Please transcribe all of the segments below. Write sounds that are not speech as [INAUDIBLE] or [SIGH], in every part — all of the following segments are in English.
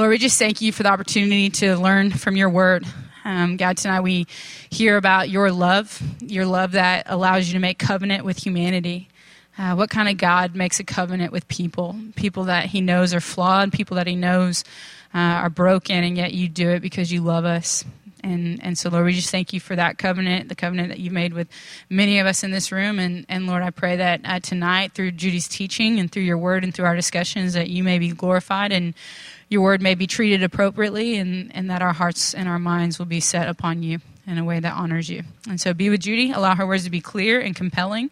Lord, we just thank you for the opportunity to learn from your word. Um, God, tonight we hear about your love, your love that allows you to make covenant with humanity. Uh, what kind of God makes a covenant with people? People that he knows are flawed, people that he knows uh, are broken, and yet you do it because you love us. And, and so, Lord, we just thank you for that covenant, the covenant that you've made with many of us in this room. And, and Lord, I pray that uh, tonight, through Judy's teaching and through your word and through our discussions, that you may be glorified and your word may be treated appropriately, and, and that our hearts and our minds will be set upon you in a way that honors you. And so, be with Judy. Allow her words to be clear and compelling.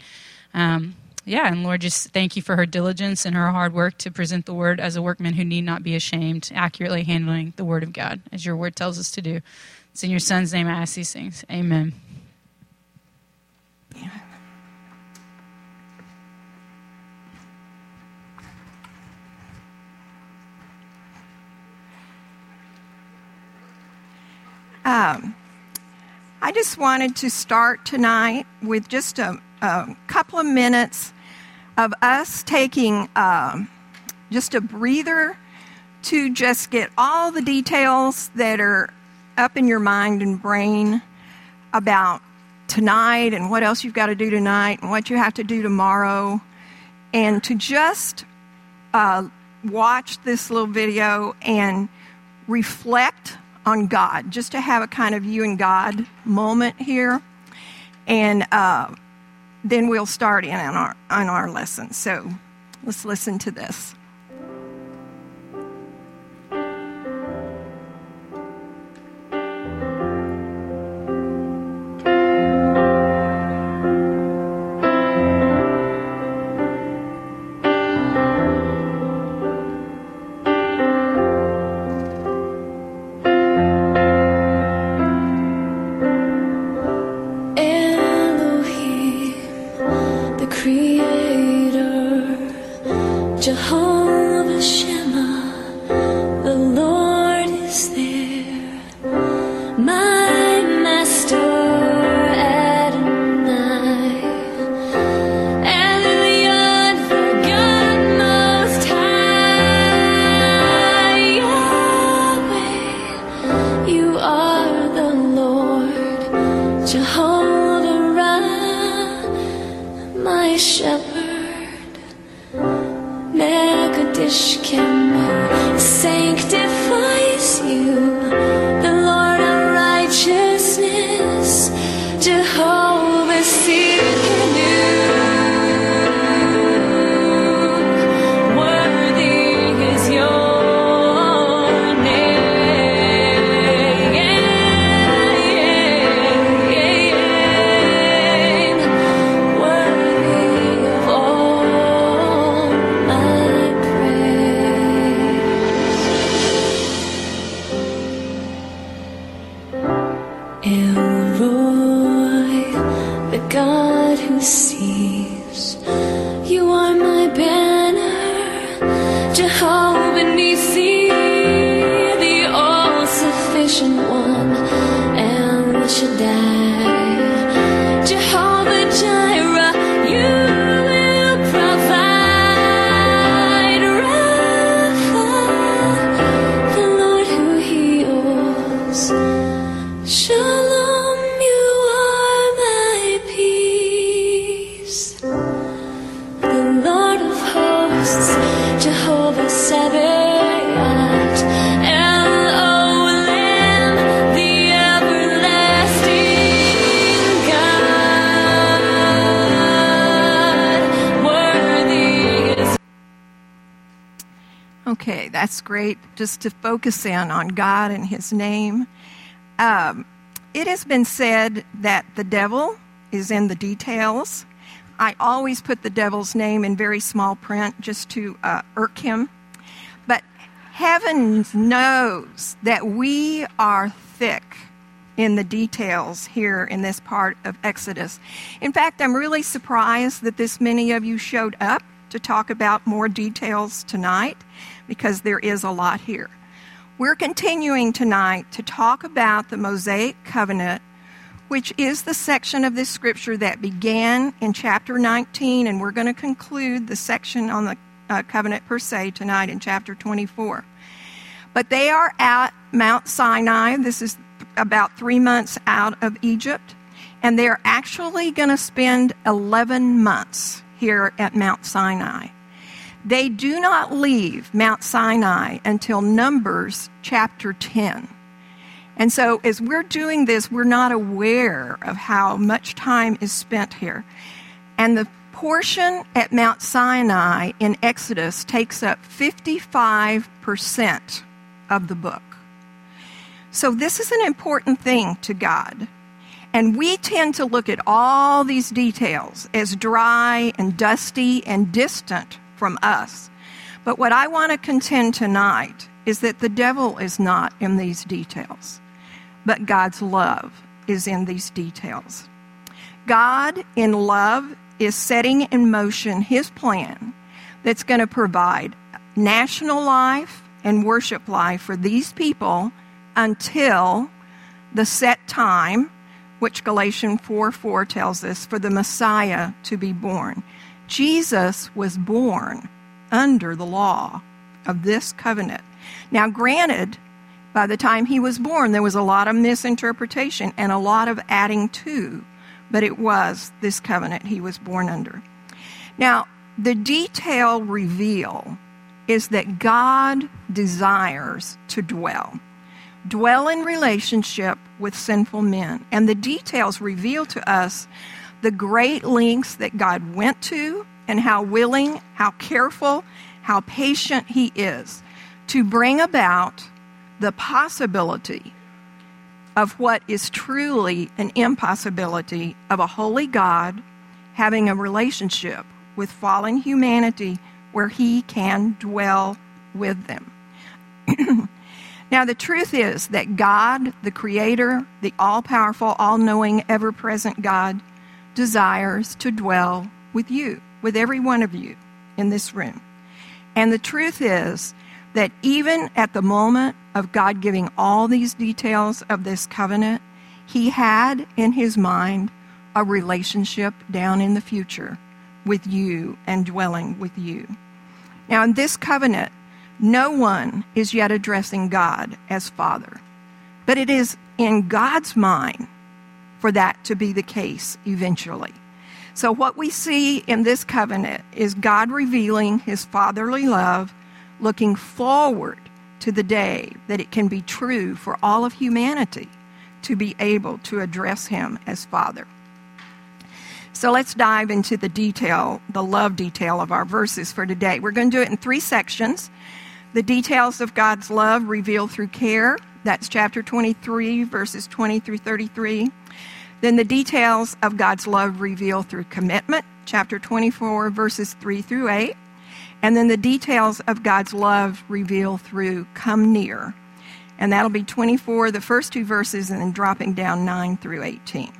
Um, yeah, and Lord, just thank you for her diligence and her hard work to present the word as a workman who need not be ashamed, accurately handling the word of God, as your word tells us to do. It's in your son's name I ask these things. Amen. Um, I just wanted to start tonight with just a, a couple of minutes of us taking um, just a breather to just get all the details that are up in your mind and brain about tonight and what else you've got to do tonight and what you have to do tomorrow, and to just uh, watch this little video and reflect on God, just to have a kind of you and God moment here. And uh, then we'll start in on our, on our lesson. So let's listen to this. That's great just to focus in on God and His name. Um, it has been said that the devil is in the details. I always put the devil's name in very small print just to uh, irk him. But heaven knows that we are thick in the details here in this part of Exodus. In fact, I'm really surprised that this many of you showed up to talk about more details tonight because there is a lot here. We're continuing tonight to talk about the Mosaic covenant, which is the section of this scripture that began in chapter 19, and we're going to conclude the section on the uh, covenant per se tonight in chapter 24. But they are at Mount Sinai. This is about three months out of Egypt. And they're actually going to spend 11 months here at Mount Sinai. They do not leave Mount Sinai until Numbers chapter 10. And so, as we're doing this, we're not aware of how much time is spent here. And the portion at Mount Sinai in Exodus takes up 55% of the book. So, this is an important thing to God. And we tend to look at all these details as dry and dusty and distant from us. But what I want to contend tonight is that the devil is not in these details, but God's love is in these details. God, in love, is setting in motion his plan that's going to provide national life and worship life for these people until the set time, which Galatians 4 4 tells us, for the Messiah to be born. Jesus was born under the law of this covenant. Now, granted, by the time he was born, there was a lot of misinterpretation and a lot of adding to, but it was this covenant he was born under. Now, the detail reveal is that God desires to dwell, dwell in relationship with sinful men. And the details reveal to us the great lengths that God went to and how willing, how careful, how patient He is to bring about the possibility of what is truly an impossibility of a holy God having a relationship with fallen humanity where He can dwell with them. [CLEARS THROAT] now, the truth is that God, the Creator, the all powerful, all knowing, ever present God, desires to dwell with you, with every one of you in this room. And the truth is that even at the moment of God giving all these details of this covenant, He had in His mind a relationship down in the future with you and dwelling with you. Now, in this covenant, no one is yet addressing God as Father, but it is in God's mind for that to be the case eventually. So, what we see in this covenant is God revealing his fatherly love, looking forward to the day that it can be true for all of humanity to be able to address him as Father. So let's dive into the detail, the love detail of our verses for today. We're going to do it in three sections. The details of God's love revealed through care, that's chapter 23, verses 20 through 33. Then the details of God's love revealed through commitment, chapter 24, verses 3 through 8. And then the details of God's love revealed through come near. And that'll be 24, the first two verses, and then dropping down 9 through 18.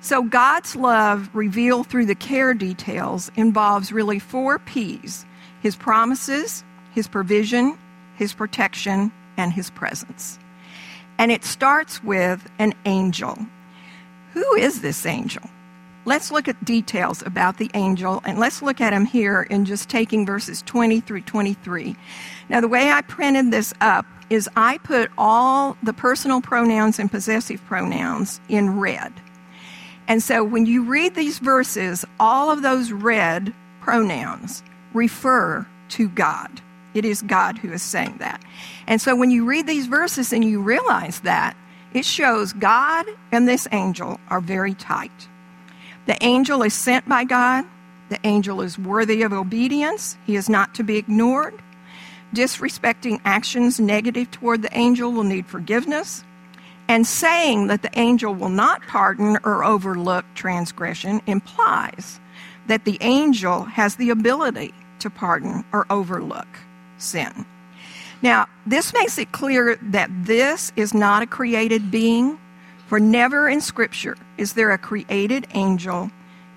So God's love revealed through the care details involves really four P's his promises, his provision, his protection, and his presence. And it starts with an angel. Who is this angel? Let's look at details about the angel and let's look at him here in just taking verses 20 through 23. Now, the way I printed this up is I put all the personal pronouns and possessive pronouns in red. And so when you read these verses, all of those red pronouns refer to God. It is God who is saying that. And so when you read these verses and you realize that, it shows God and this angel are very tight. The angel is sent by God. The angel is worthy of obedience. He is not to be ignored. Disrespecting actions negative toward the angel will need forgiveness. And saying that the angel will not pardon or overlook transgression implies that the angel has the ability to pardon or overlook sin. Now, this makes it clear that this is not a created being, for never in Scripture is there a created angel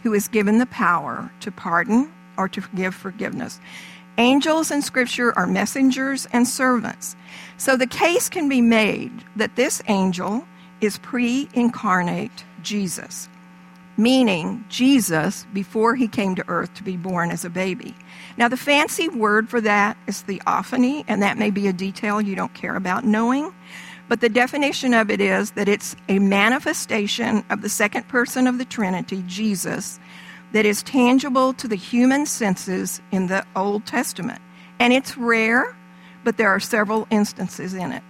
who is given the power to pardon or to give forgiveness. Angels in Scripture are messengers and servants. So the case can be made that this angel is pre incarnate Jesus. Meaning Jesus before he came to earth to be born as a baby. Now, the fancy word for that is theophany, and that may be a detail you don't care about knowing. But the definition of it is that it's a manifestation of the second person of the Trinity, Jesus, that is tangible to the human senses in the Old Testament. And it's rare, but there are several instances in it.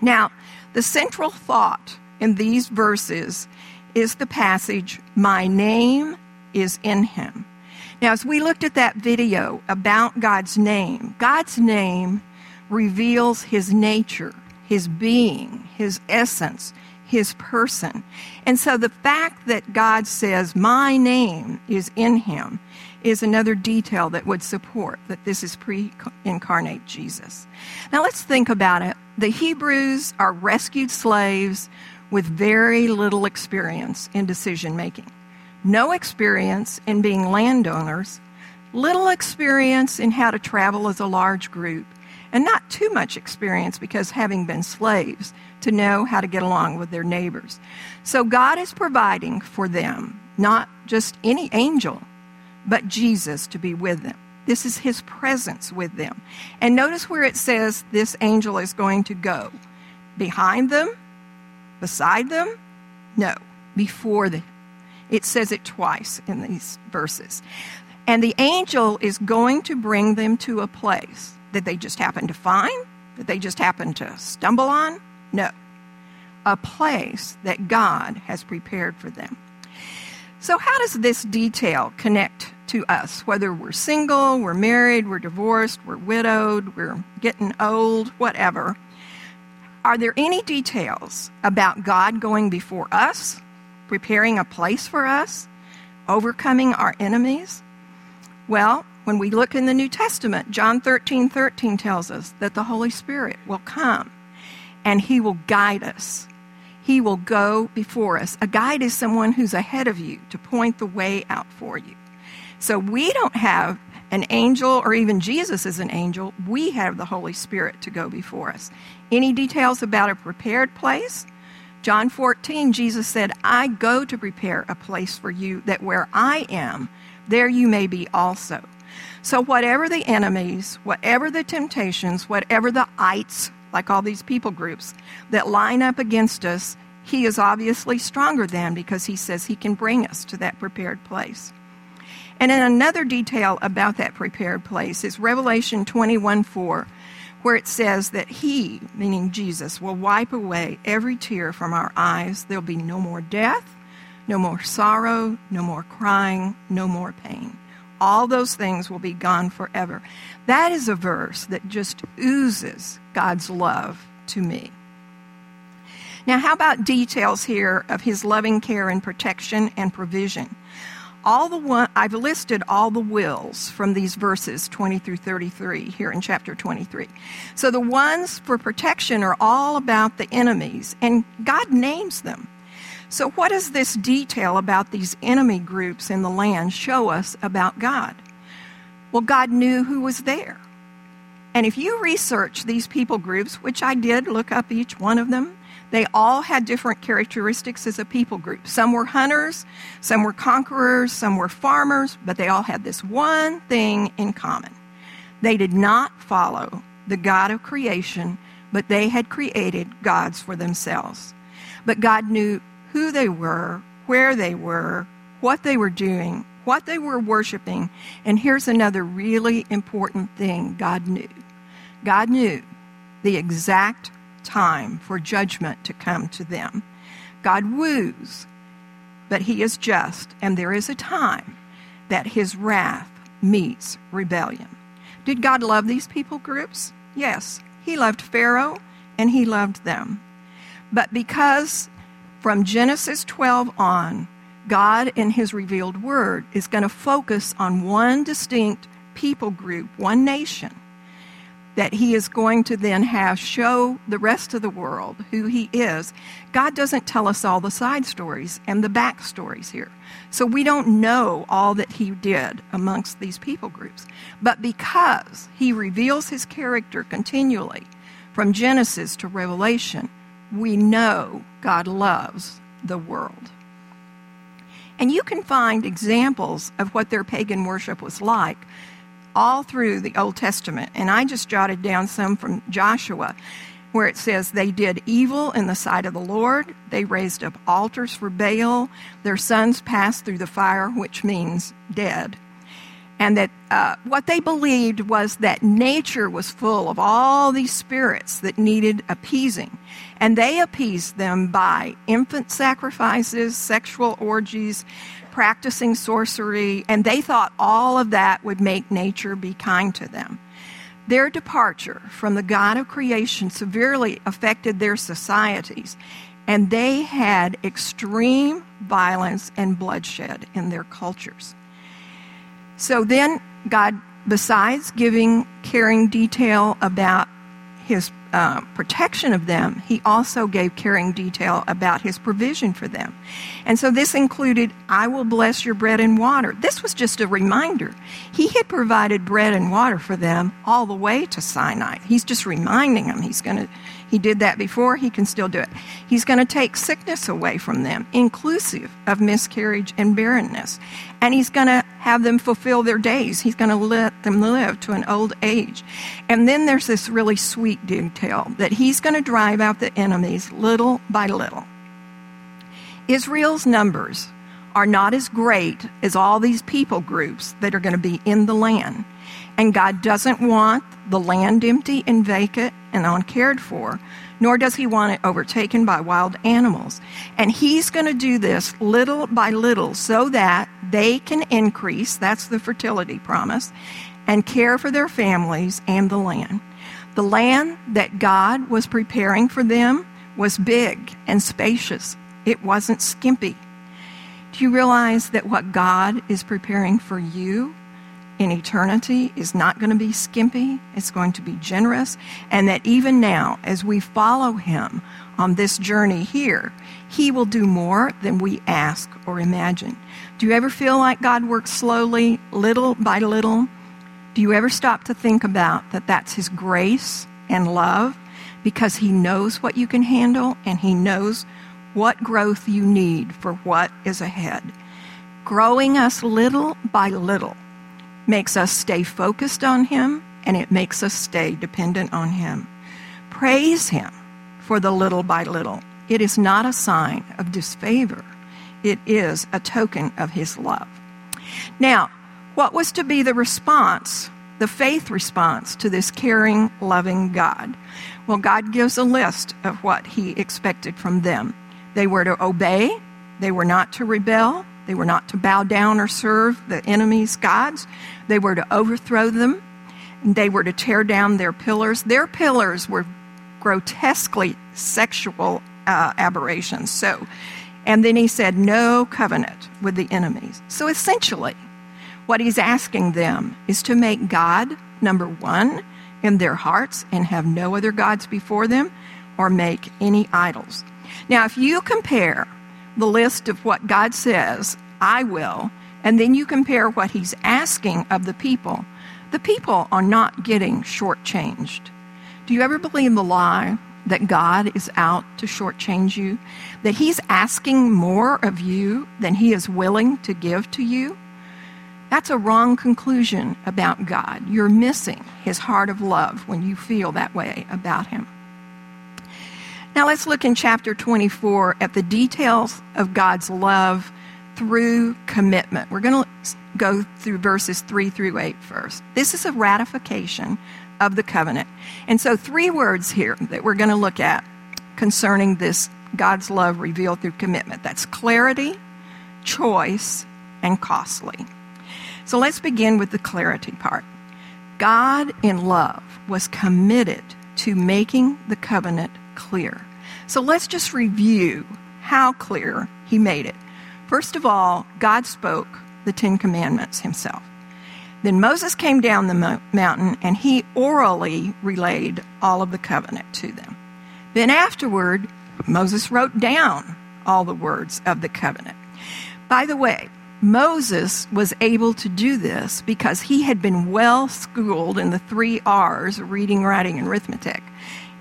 Now, the central thought in these verses is the passage, My name is in him. Now, as we looked at that video about God's name, God's name reveals his nature, his being, his essence, his person. And so the fact that God says, My name is in him, is another detail that would support that this is pre incarnate Jesus. Now let's think about it. The Hebrews are rescued slaves with very little experience in decision making, no experience in being landowners, little experience in how to travel as a large group, and not too much experience because having been slaves to know how to get along with their neighbors. So God is providing for them not just any angel, but Jesus to be with them. This is his presence with them. And notice where it says this angel is going to go behind them, beside them? No, before them. It says it twice in these verses. And the angel is going to bring them to a place that they just happen to find, that they just happen to stumble on. No, a place that God has prepared for them. So, how does this detail connect to us? Whether we're single, we're married, we're divorced, we're widowed, we're getting old, whatever. Are there any details about God going before us, preparing a place for us, overcoming our enemies? Well, when we look in the New Testament, John 13 13 tells us that the Holy Spirit will come and he will guide us. He will go before us. A guide is someone who's ahead of you to point the way out for you. So we don't have an angel or even Jesus is an angel. We have the Holy Spirit to go before us. Any details about a prepared place? John 14, Jesus said, I go to prepare a place for you that where I am, there you may be also. So, whatever the enemies, whatever the temptations, whatever the ites, like all these people groups, that line up against us, he is obviously stronger than because he says he can bring us to that prepared place. And in another detail about that prepared place is Revelation 21 4, where it says that he, meaning Jesus, will wipe away every tear from our eyes. There'll be no more death, no more sorrow, no more crying, no more pain. All those things will be gone forever. That is a verse that just oozes God's love to me. Now, how about details here of his loving care and protection and provision? All the one I've listed all the wills from these verses 20 through 33 here in chapter 23. So the ones for protection are all about the enemies and God names them. So, what does this detail about these enemy groups in the land show us about God? Well, God knew who was there. And if you research these people groups, which I did look up each one of them, they all had different characteristics as a people group. Some were hunters, some were conquerors, some were farmers, but they all had this one thing in common. They did not follow the God of creation, but they had created gods for themselves. But God knew who they were, where they were, what they were doing, what they were worshiping. And here's another really important thing God knew God knew the exact time for judgment to come to them. God woos, but He is just, and there is a time that His wrath meets rebellion. Did God love these people groups? Yes. He loved Pharaoh and He loved them. But because from Genesis 12 on, God in His revealed word is going to focus on one distinct people group, one nation, that He is going to then have show the rest of the world who He is. God doesn't tell us all the side stories and the back stories here. So we don't know all that He did amongst these people groups. But because He reveals His character continually from Genesis to Revelation, we know God loves the world. And you can find examples of what their pagan worship was like all through the Old Testament. And I just jotted down some from Joshua where it says they did evil in the sight of the Lord. They raised up altars for Baal. Their sons passed through the fire, which means dead. And that uh, what they believed was that nature was full of all these spirits that needed appeasing. And they appeased them by infant sacrifices, sexual orgies, practicing sorcery, and they thought all of that would make nature be kind to them. Their departure from the God of creation severely affected their societies, and they had extreme violence and bloodshed in their cultures. So then, God, besides giving caring detail about his uh, protection of them, he also gave caring detail about his provision for them. And so this included, I will bless your bread and water. This was just a reminder. He had provided bread and water for them all the way to Sinai. He's just reminding them he's going to, he did that before, he can still do it. He's going to take sickness away from them, inclusive of miscarriage and barrenness. And he's going to have them fulfill their days. He's going to let them live to an old age. And then there's this really sweet detail that he's going to drive out the enemies little by little. Israel's numbers are not as great as all these people groups that are going to be in the land. And God doesn't want the land empty and vacant and uncared for, nor does He want it overtaken by wild animals. And He's going to do this little by little so that they can increase that's the fertility promise and care for their families and the land. The land that God was preparing for them was big and spacious, it wasn't skimpy. Do you realize that what God is preparing for you in eternity is not going to be skimpy, it's going to be generous, and that even now, as we follow Him on this journey here, He will do more than we ask or imagine. Do you ever feel like God works slowly, little by little? Do you ever stop to think about that that's His grace and love because He knows what you can handle and He knows what growth you need for what is ahead? Growing us little by little makes us stay focused on Him and it makes us stay dependent on Him. Praise Him for the little by little. It is not a sign of disfavor, it is a token of His love. Now, what was to be the response, the faith response to this caring, loving God? Well, God gives a list of what He expected from them. They were to obey, they were not to rebel, they were not to bow down or serve the enemy's gods. They were to overthrow them. They were to tear down their pillars. Their pillars were grotesquely sexual uh, aberrations. So, and then he said, no covenant with the enemies. So essentially, what he's asking them is to make God number one in their hearts and have no other gods before them or make any idols. Now, if you compare the list of what God says, I will, and then you compare what He's asking of the people, the people are not getting shortchanged. Do you ever believe the lie that God is out to shortchange you? That He's asking more of you than He is willing to give to you? That's a wrong conclusion about God. You're missing His heart of love when you feel that way about Him. Now let's look in chapter 24 at the details of God's love through commitment. We're going to go through verses 3 through 8 first. This is a ratification of the covenant. And so, three words here that we're going to look at concerning this God's love revealed through commitment that's clarity, choice, and costly. So, let's begin with the clarity part. God, in love, was committed to making the covenant clear. So let's just review how clear he made it. First of all, God spoke the Ten Commandments himself. Then Moses came down the mo- mountain and he orally relayed all of the covenant to them. Then afterward, Moses wrote down all the words of the covenant. By the way, Moses was able to do this because he had been well schooled in the three R's reading, writing, and arithmetic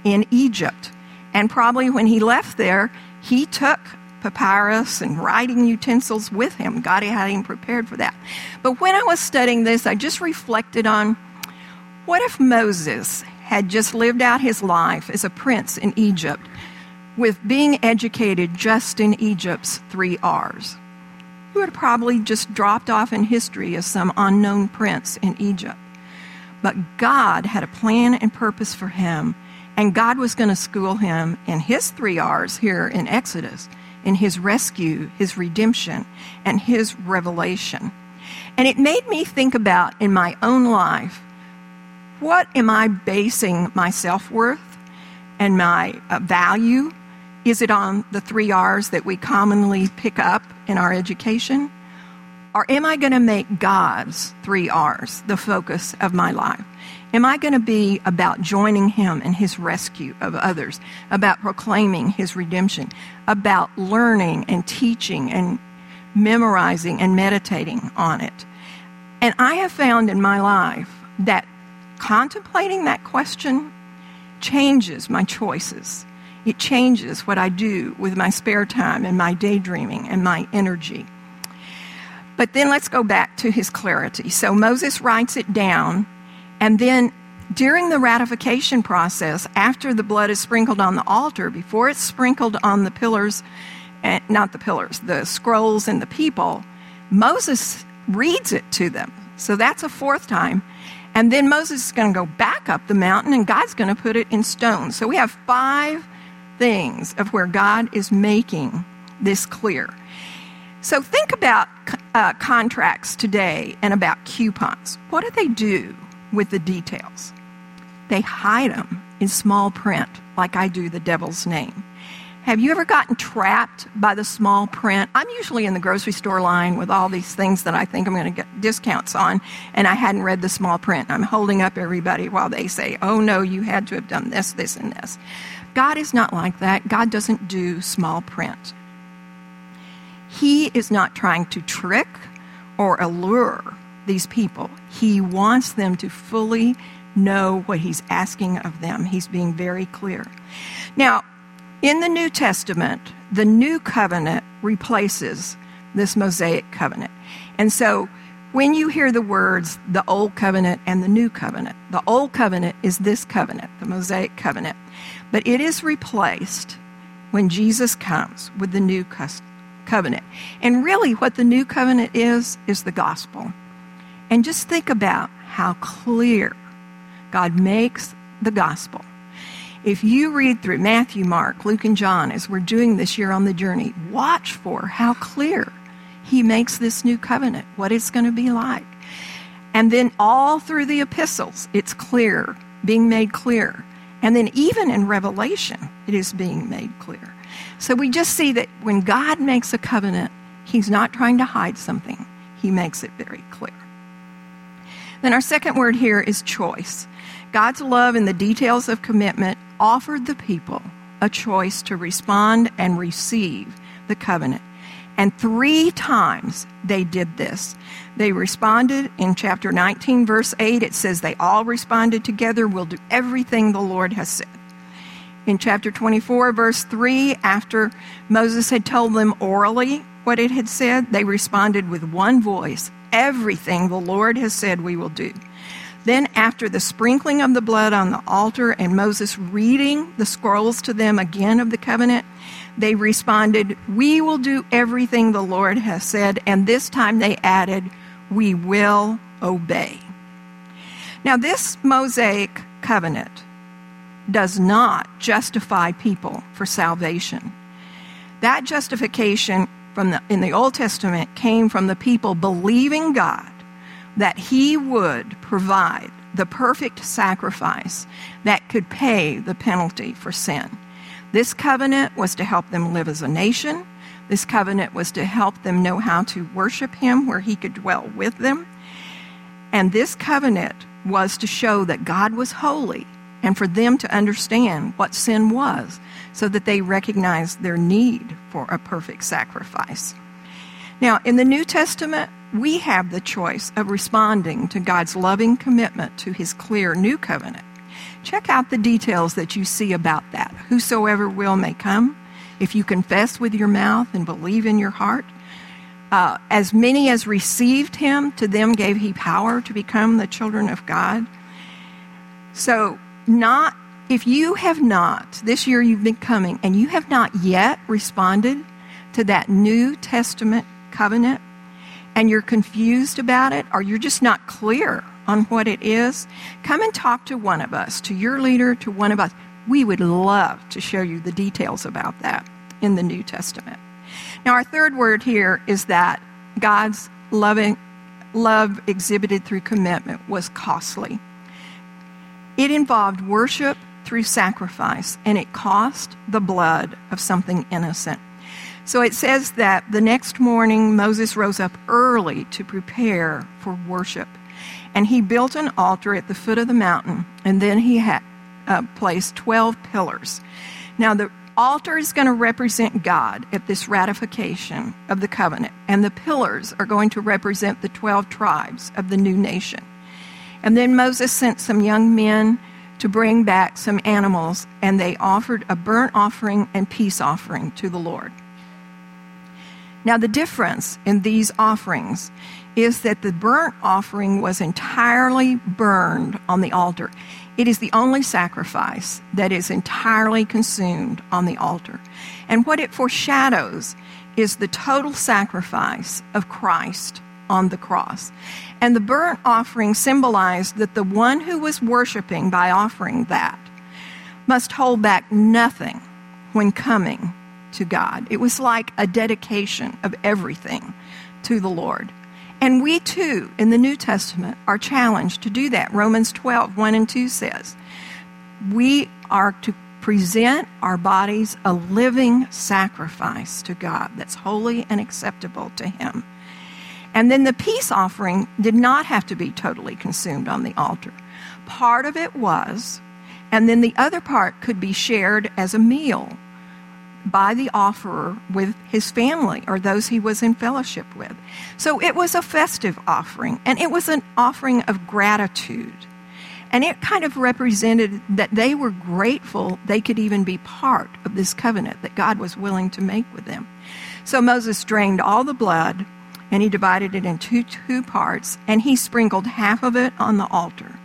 in Egypt. And probably when he left there, he took papyrus and writing utensils with him. God had him prepared for that. But when I was studying this, I just reflected on what if Moses had just lived out his life as a prince in Egypt with being educated just in Egypt's three R's? He would have probably just dropped off in history as some unknown prince in Egypt. But God had a plan and purpose for him, and God was going to school him in his three R's here in Exodus in his rescue, his redemption, and his revelation. And it made me think about in my own life what am I basing my self worth and my uh, value? Is it on the three R's that we commonly pick up in our education? Or am I going to make God's three R's the focus of my life? Am I going to be about joining Him in His rescue of others, about proclaiming His redemption, about learning and teaching and memorizing and meditating on it? And I have found in my life that contemplating that question changes my choices. It changes what I do with my spare time and my daydreaming and my energy. But then let's go back to his clarity. So Moses writes it down, and then during the ratification process, after the blood is sprinkled on the altar, before it's sprinkled on the pillars, eh, not the pillars, the scrolls and the people, Moses reads it to them. So that's a fourth time. And then Moses is going to go back up the mountain, and God's going to put it in stone. So we have five things of where God is making this clear. So think about uh, contracts today and about coupons. What do they do with the details? They hide them in small print, like I do the devil's name. Have you ever gotten trapped by the small print? I'm usually in the grocery store line with all these things that I think I'm going to get discounts on, and I hadn't read the small print. I'm holding up everybody while they say, oh no, you had to have done this, this, and this. God is not like that. God doesn't do small print. He is not trying to trick or allure these people. He wants them to fully know what he's asking of them. He's being very clear. Now, in the New Testament, the new covenant replaces this Mosaic covenant. And so when you hear the words the old covenant and the new covenant, the old covenant is this covenant, the Mosaic covenant, but it is replaced when Jesus comes with the new covenant. And really, what the new covenant is, is the gospel. And just think about how clear God makes the gospel. If you read through Matthew, Mark, Luke, and John as we're doing this year on the journey, watch for how clear he makes this new covenant, what it's going to be like. And then all through the epistles, it's clear, being made clear. And then even in Revelation, it is being made clear. So we just see that when God makes a covenant, he's not trying to hide something, he makes it very clear. Then our second word here is choice. God's love and the details of commitment offered the people a choice to respond and receive the covenant. And three times they did this. They responded in chapter 19, verse 8. It says they all responded together, We'll do everything the Lord has said. In chapter 24, verse 3, after Moses had told them orally what it had said, they responded with one voice Everything the Lord has said we will do. Then, after the sprinkling of the blood on the altar and Moses reading the scrolls to them again of the covenant, they responded, We will do everything the Lord has said. And this time they added, We will obey. Now, this Mosaic covenant does not justify people for salvation. That justification from the, in the Old Testament came from the people believing God that He would provide the perfect sacrifice that could pay the penalty for sin. This covenant was to help them live as a nation. This covenant was to help them know how to worship Him where He could dwell with them. And this covenant was to show that God was holy and for them to understand what sin was so that they recognized their need for a perfect sacrifice. Now, in the New Testament, we have the choice of responding to God's loving commitment to his clear new covenant. Check out the details that you see about that. Whosoever will may come. if you confess with your mouth and believe in your heart. Uh, as many as received him, to them gave he power to become the children of God. So, not if you have not, this year you've been coming, and you have not yet responded to that New Testament covenant, and you're confused about it, or you're just not clear on what it is, come and talk to one of us, to your leader, to one of us. We would love to show you the details about that in the New Testament. Now, our third word here is that God's loving love exhibited through commitment was costly. It involved worship through sacrifice, and it cost the blood of something innocent. So it says that the next morning Moses rose up early to prepare for worship. And he built an altar at the foot of the mountain, and then he had uh, placed 12 pillars. Now, the altar is going to represent God at this ratification of the covenant, and the pillars are going to represent the 12 tribes of the new nation. And then Moses sent some young men to bring back some animals, and they offered a burnt offering and peace offering to the Lord. Now, the difference in these offerings is that the burnt offering was entirely burned on the altar. It is the only sacrifice that is entirely consumed on the altar. And what it foreshadows is the total sacrifice of Christ on the cross. And the burnt offering symbolized that the one who was worshiping by offering that must hold back nothing when coming to God. It was like a dedication of everything to the Lord. And we too, in the New Testament, are challenged to do that. Romans 12, 1 and 2 says, We are to present our bodies a living sacrifice to God that's holy and acceptable to Him. And then the peace offering did not have to be totally consumed on the altar. Part of it was, and then the other part could be shared as a meal by the offerer with his family or those he was in fellowship with. So it was a festive offering, and it was an offering of gratitude. And it kind of represented that they were grateful they could even be part of this covenant that God was willing to make with them. So Moses drained all the blood and he divided it into two parts and he sprinkled half of it on the altar.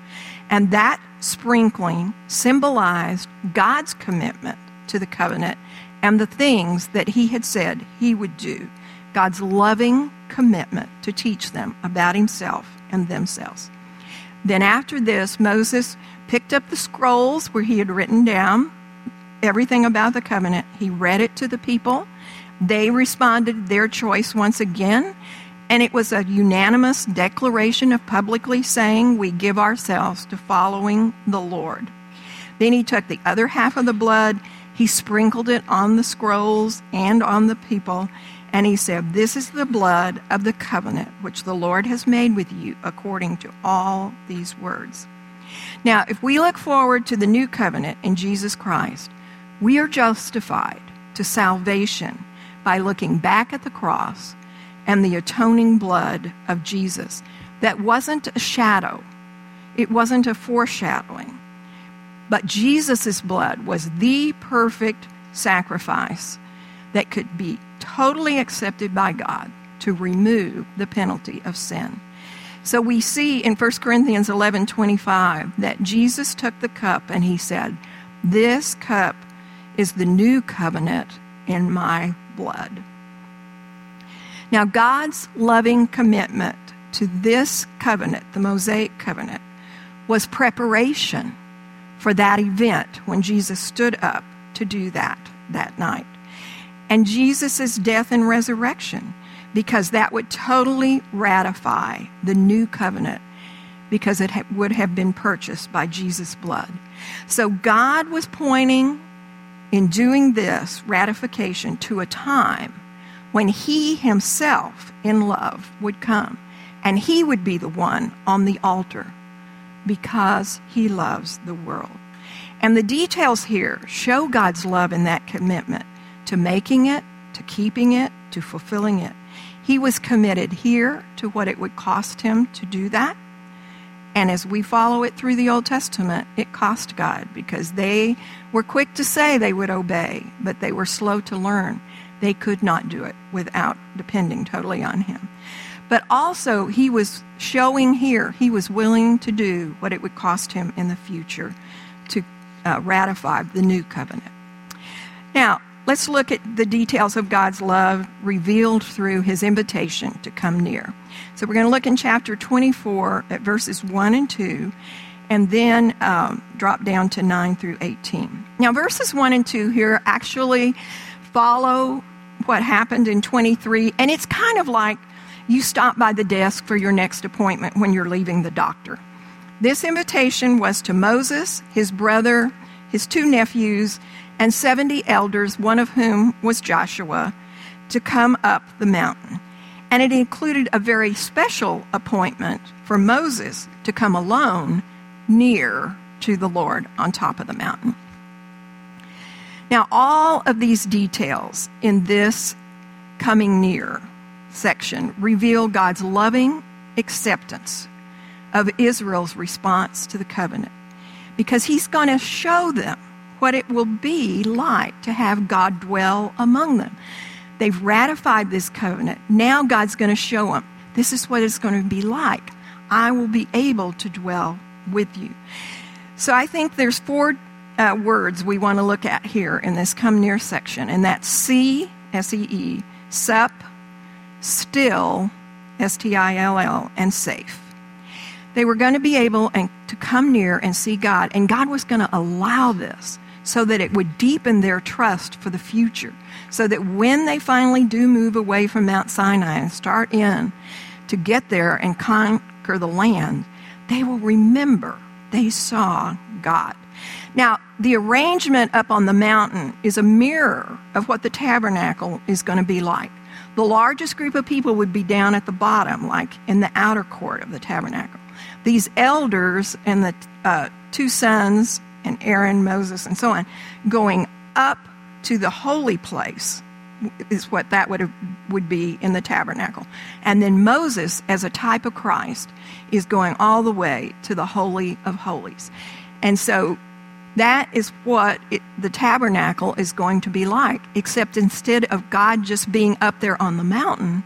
And that sprinkling symbolized God's commitment to the covenant and the things that he had said he would do, God's loving commitment to teach them about himself and themselves. Then, after this, Moses picked up the scrolls where he had written down everything about the covenant. He read it to the people. They responded their choice once again, and it was a unanimous declaration of publicly saying, We give ourselves to following the Lord. Then he took the other half of the blood he sprinkled it on the scrolls and on the people, and he said, This is the blood of the covenant which the Lord has made with you according to all these words. Now, if we look forward to the new covenant in Jesus Christ, we are justified to salvation by looking back at the cross and the atoning blood of Jesus. That wasn't a shadow, it wasn't a foreshadowing. But Jesus' blood was the perfect sacrifice that could be totally accepted by God to remove the penalty of sin. So we see in 1 Corinthians 11 25 that Jesus took the cup and he said, This cup is the new covenant in my blood. Now, God's loving commitment to this covenant, the Mosaic covenant, was preparation for that event when Jesus stood up to do that that night. And Jesus' death and resurrection, because that would totally ratify the new covenant because it ha- would have been purchased by Jesus' blood. So God was pointing in doing this ratification to a time when He Himself in love would come and He would be the one on the altar because he loves the world. And the details here show God's love in that commitment to making it, to keeping it, to fulfilling it. He was committed here to what it would cost him to do that. And as we follow it through the Old Testament, it cost God because they were quick to say they would obey, but they were slow to learn. They could not do it without depending totally on Him. But also, He was showing here He was willing to do what it would cost Him in the future to uh, ratify the new covenant. Now, let's look at the details of God's love revealed through His invitation to come near. So we're going to look in chapter 24 at verses 1 and 2, and then um, drop down to 9 through 18. Now, verses 1 and 2 here actually follow what happened in 23, and it's kind of like you stop by the desk for your next appointment when you're leaving the doctor. This invitation was to Moses, his brother, his two nephews, and 70 elders, one of whom was Joshua, to come up the mountain and it included a very special appointment for Moses to come alone near to the Lord on top of the mountain. Now, all of these details in this coming near section reveal God's loving acceptance of Israel's response to the covenant because he's going to show them what it will be like to have God dwell among them. They've ratified this covenant. Now God's going to show them this is what it's going to be like. I will be able to dwell with you. So I think there's four uh, words we want to look at here in this come near section, and that's see, S E E, sup, still, S T I L L, and safe. They were going to be able and, to come near and see God, and God was going to allow this so that it would deepen their trust for the future so that when they finally do move away from Mount Sinai and start in to get there and conquer the land, they will remember they saw God. Now, the arrangement up on the mountain is a mirror of what the tabernacle is going to be like. The largest group of people would be down at the bottom, like in the outer court of the tabernacle. These elders and the uh, two sons, and Aaron, Moses, and so on, going up to the holy place is what that would have, would be in the tabernacle. And then Moses, as a type of Christ, is going all the way to the holy of holies. And so that is what it, the tabernacle is going to be like, except instead of God just being up there on the mountain,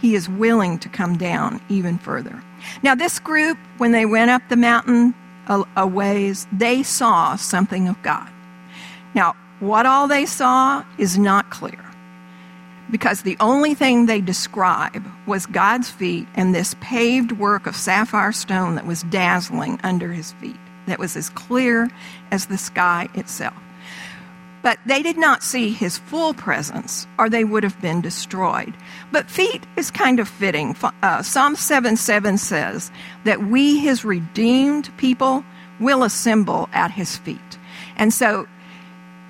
he is willing to come down even further. Now, this group, when they went up the mountain a, a ways, they saw something of God. Now, what all they saw is not clear because the only thing they describe was God's feet and this paved work of sapphire stone that was dazzling under his feet, that was as clear as the sky itself. But they did not see his full presence, or they would have been destroyed. But feet is kind of fitting. Uh, Psalm 7 7 says that we, his redeemed people, will assemble at his feet. And so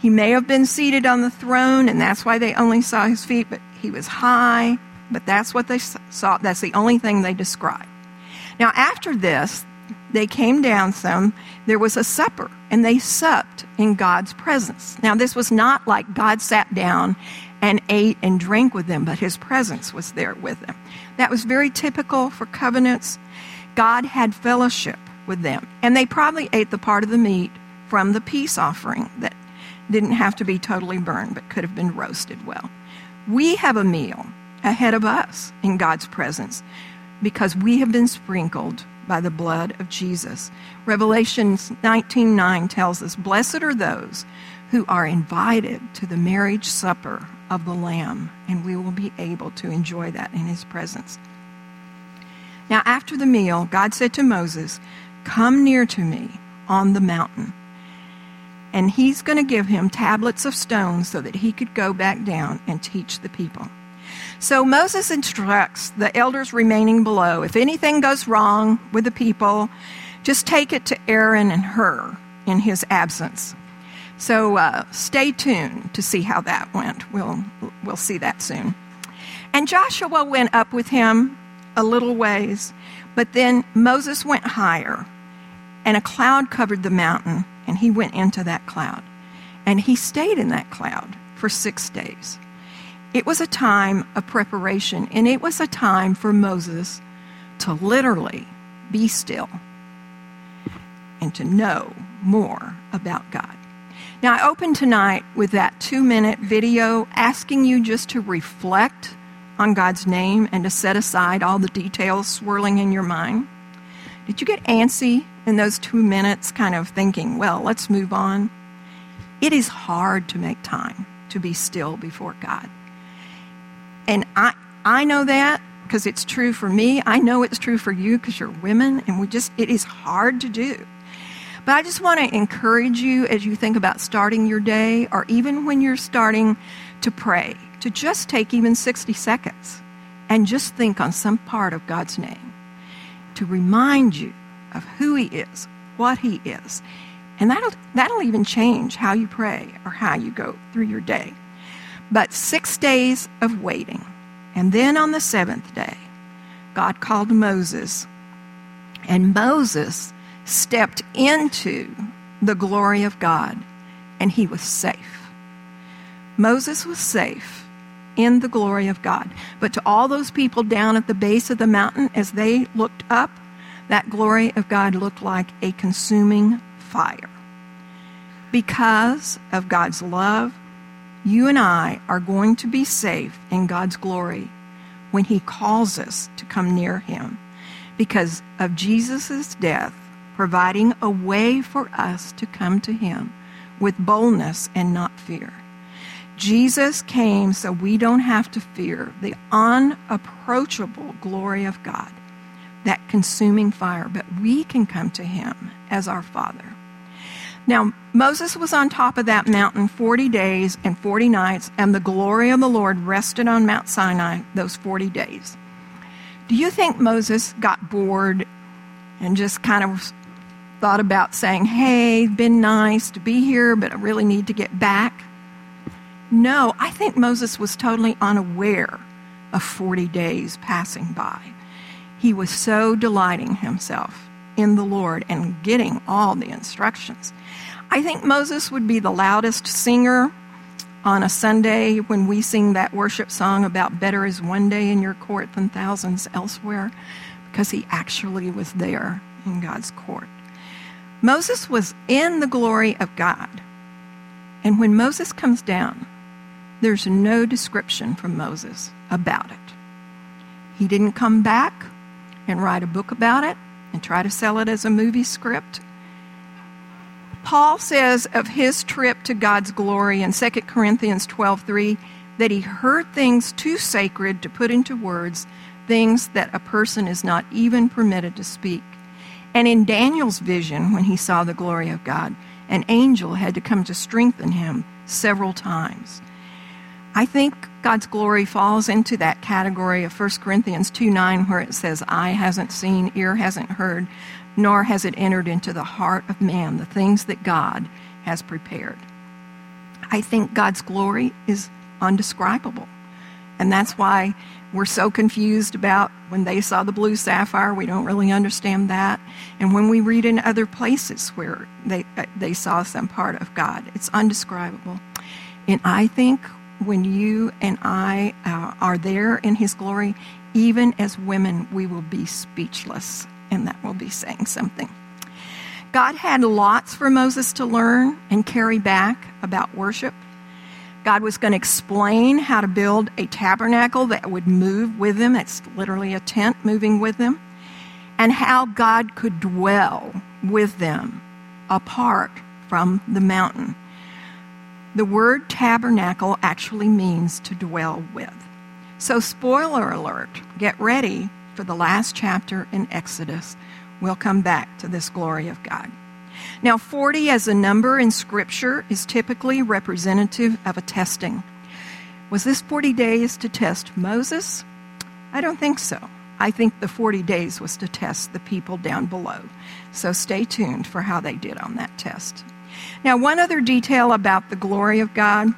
he may have been seated on the throne, and that's why they only saw his feet, but he was high, but that's what they saw. That's the only thing they described. Now, after this, they came down some. There was a supper, and they supped in God's presence. Now, this was not like God sat down and ate and drank with them, but his presence was there with them. That was very typical for covenants. God had fellowship with them, and they probably ate the part of the meat from the peace offering that didn't have to be totally burned, but could have been roasted well. We have a meal ahead of us in God's presence because we have been sprinkled by the blood of Jesus. Revelation 19:9 tells us, "Blessed are those who are invited to the marriage supper of the Lamb, and we will be able to enjoy that in his presence." Now, after the meal, God said to Moses, "Come near to me on the mountain." and he's going to give him tablets of stone so that he could go back down and teach the people. So Moses instructs the elders remaining below if anything goes wrong with the people, just take it to Aaron and Hur in his absence. So uh, stay tuned to see how that went. We'll, we'll see that soon. And Joshua went up with him a little ways, but then Moses went higher, and a cloud covered the mountain and he went into that cloud. And he stayed in that cloud for six days. It was a time of preparation, and it was a time for Moses to literally be still and to know more about God. Now, I open tonight with that two minute video asking you just to reflect on God's name and to set aside all the details swirling in your mind. Did you get antsy in those two minutes, kind of thinking, well, let's move on? It is hard to make time to be still before God. And I, I know that because it's true for me. I know it's true for you because you're women, and we just, it is hard to do. But I just want to encourage you as you think about starting your day, or even when you're starting to pray, to just take even 60 seconds and just think on some part of God's name to remind you of who He is, what He is. And that'll, that'll even change how you pray or how you go through your day. But six days of waiting. And then on the seventh day, God called Moses. And Moses stepped into the glory of God, and he was safe. Moses was safe in the glory of God. But to all those people down at the base of the mountain, as they looked up, that glory of God looked like a consuming fire. Because of God's love, you and I are going to be safe in God's glory when He calls us to come near Him. Because of Jesus' death, providing a way for us to come to Him with boldness and not fear. Jesus came so we don't have to fear the unapproachable glory of God, that consuming fire, but we can come to Him as our Father. Now, Moses was on top of that mountain 40 days and 40 nights, and the glory of the Lord rested on Mount Sinai those 40 days. Do you think Moses got bored and just kind of thought about saying, hey, been nice to be here, but I really need to get back. No, I think Moses was totally unaware of 40 days passing by. He was so delighting himself in the Lord and getting all the instructions. I think Moses would be the loudest singer on a Sunday when we sing that worship song about better is one day in your court than thousands elsewhere, because he actually was there in God's court. Moses was in the glory of God. And when Moses comes down, there's no description from Moses about it. He didn't come back and write a book about it and try to sell it as a movie script. Paul says of his trip to God's glory in 2 Corinthians 12:3 that he heard things too sacred to put into words, things that a person is not even permitted to speak. And in Daniel's vision, when he saw the glory of God, an angel had to come to strengthen him several times. I think God's glory falls into that category of 1 Corinthians 2 9, where it says, Eye hasn't seen, ear hasn't heard, nor has it entered into the heart of man the things that God has prepared. I think God's glory is undescribable. And that's why we're so confused about when they saw the blue sapphire, we don't really understand that. And when we read in other places where they, uh, they saw some part of God, it's undescribable. And I think when you and I uh, are there in His glory, even as women, we will be speechless, and that will be saying something. God had lots for Moses to learn and carry back about worship. God was going to explain how to build a tabernacle that would move with them. It's literally a tent moving with them. And how God could dwell with them apart from the mountain. The word tabernacle actually means to dwell with. So, spoiler alert, get ready for the last chapter in Exodus. We'll come back to this glory of God. Now, 40 as a number in Scripture is typically representative of a testing. Was this 40 days to test Moses? I don't think so. I think the 40 days was to test the people down below. So stay tuned for how they did on that test. Now, one other detail about the glory of God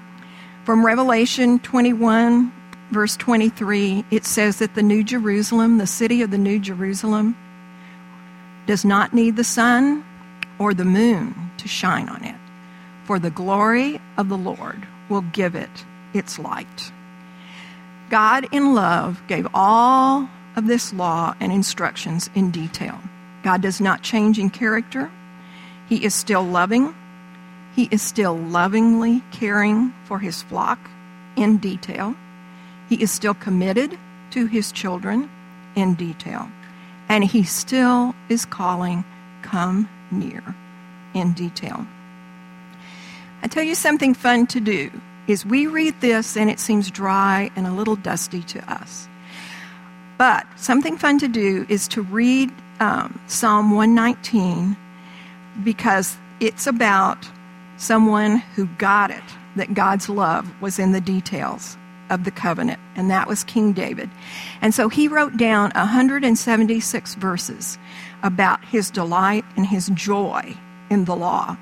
from Revelation 21, verse 23, it says that the New Jerusalem, the city of the New Jerusalem, does not need the sun or the moon to shine on it, for the glory of the Lord will give it its light. God, in love, gave all of this law and instructions in detail. God does not change in character. He is still loving. He is still lovingly caring for his flock in detail. He is still committed to his children in detail. And he still is calling, Come near in detail. I tell you something fun to do is we read this and it seems dry and a little dusty to us. But something fun to do is to read um, Psalm 119 because it's about someone who got it, that God's love was in the details of the covenant, and that was King David. And so he wrote down 176 verses about his delight and his joy in the law.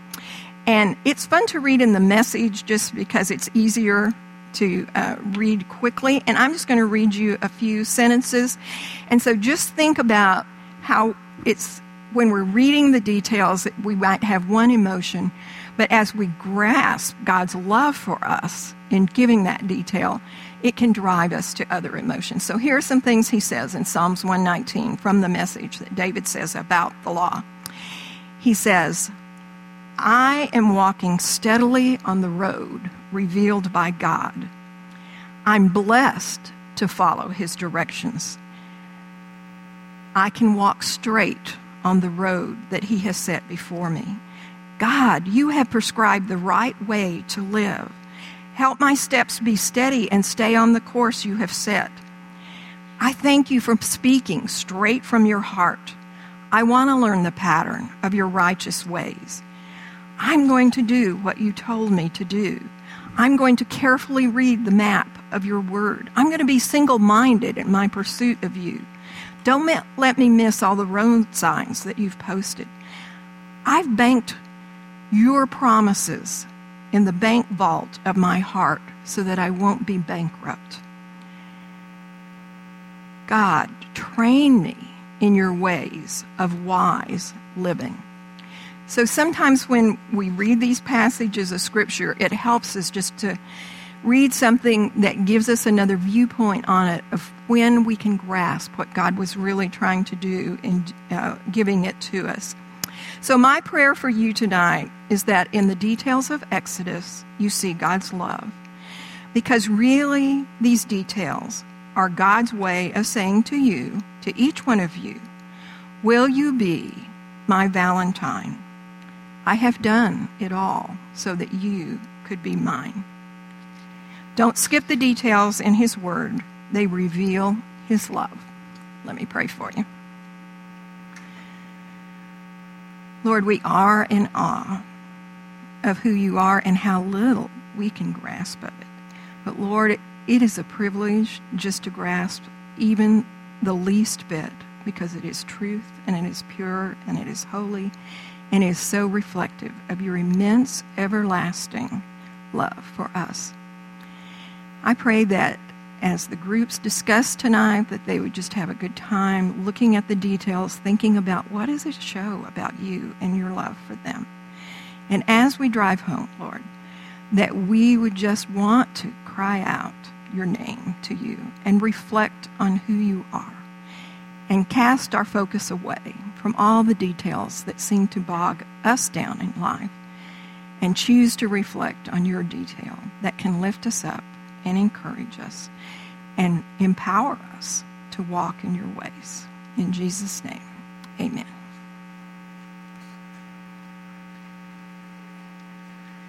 And it's fun to read in the message just because it's easier to uh, read quickly. And I'm just going to read you a few sentences. And so just think about how it's when we're reading the details, that we might have one emotion, but as we grasp God's love for us in giving that detail, it can drive us to other emotions. So here are some things he says in Psalms 119 from the message that David says about the law. He says, I am walking steadily on the road revealed by God. I'm blessed to follow his directions. I can walk straight on the road that he has set before me. God, you have prescribed the right way to live. Help my steps be steady and stay on the course you have set. I thank you for speaking straight from your heart. I want to learn the pattern of your righteous ways. I'm going to do what you told me to do. I'm going to carefully read the map of your word. I'm going to be single minded in my pursuit of you. Don't let me miss all the road signs that you've posted. I've banked your promises in the bank vault of my heart so that I won't be bankrupt. God, train me in your ways of wise living. So sometimes when we read these passages of Scripture, it helps us just to read something that gives us another viewpoint on it of when we can grasp what God was really trying to do in uh, giving it to us. So, my prayer for you tonight is that in the details of Exodus, you see God's love. Because really, these details are God's way of saying to you, to each one of you, Will you be my Valentine? I have done it all so that you could be mine. Don't skip the details in His Word, they reveal His love. Let me pray for you. Lord, we are in awe of who you are and how little we can grasp of it. But Lord, it is a privilege just to grasp even the least bit because it is truth and it is pure and it is holy and is so reflective of your immense, everlasting love for us. I pray that as the groups discuss tonight, that they would just have a good time looking at the details, thinking about what does it show about you and your love for them. And as we drive home, Lord, that we would just want to cry out your name to you and reflect on who you are and cast our focus away from all the details that seem to bog us down in life and choose to reflect on your detail that can lift us up and encourage us and empower us to walk in your ways. In Jesus' name, amen.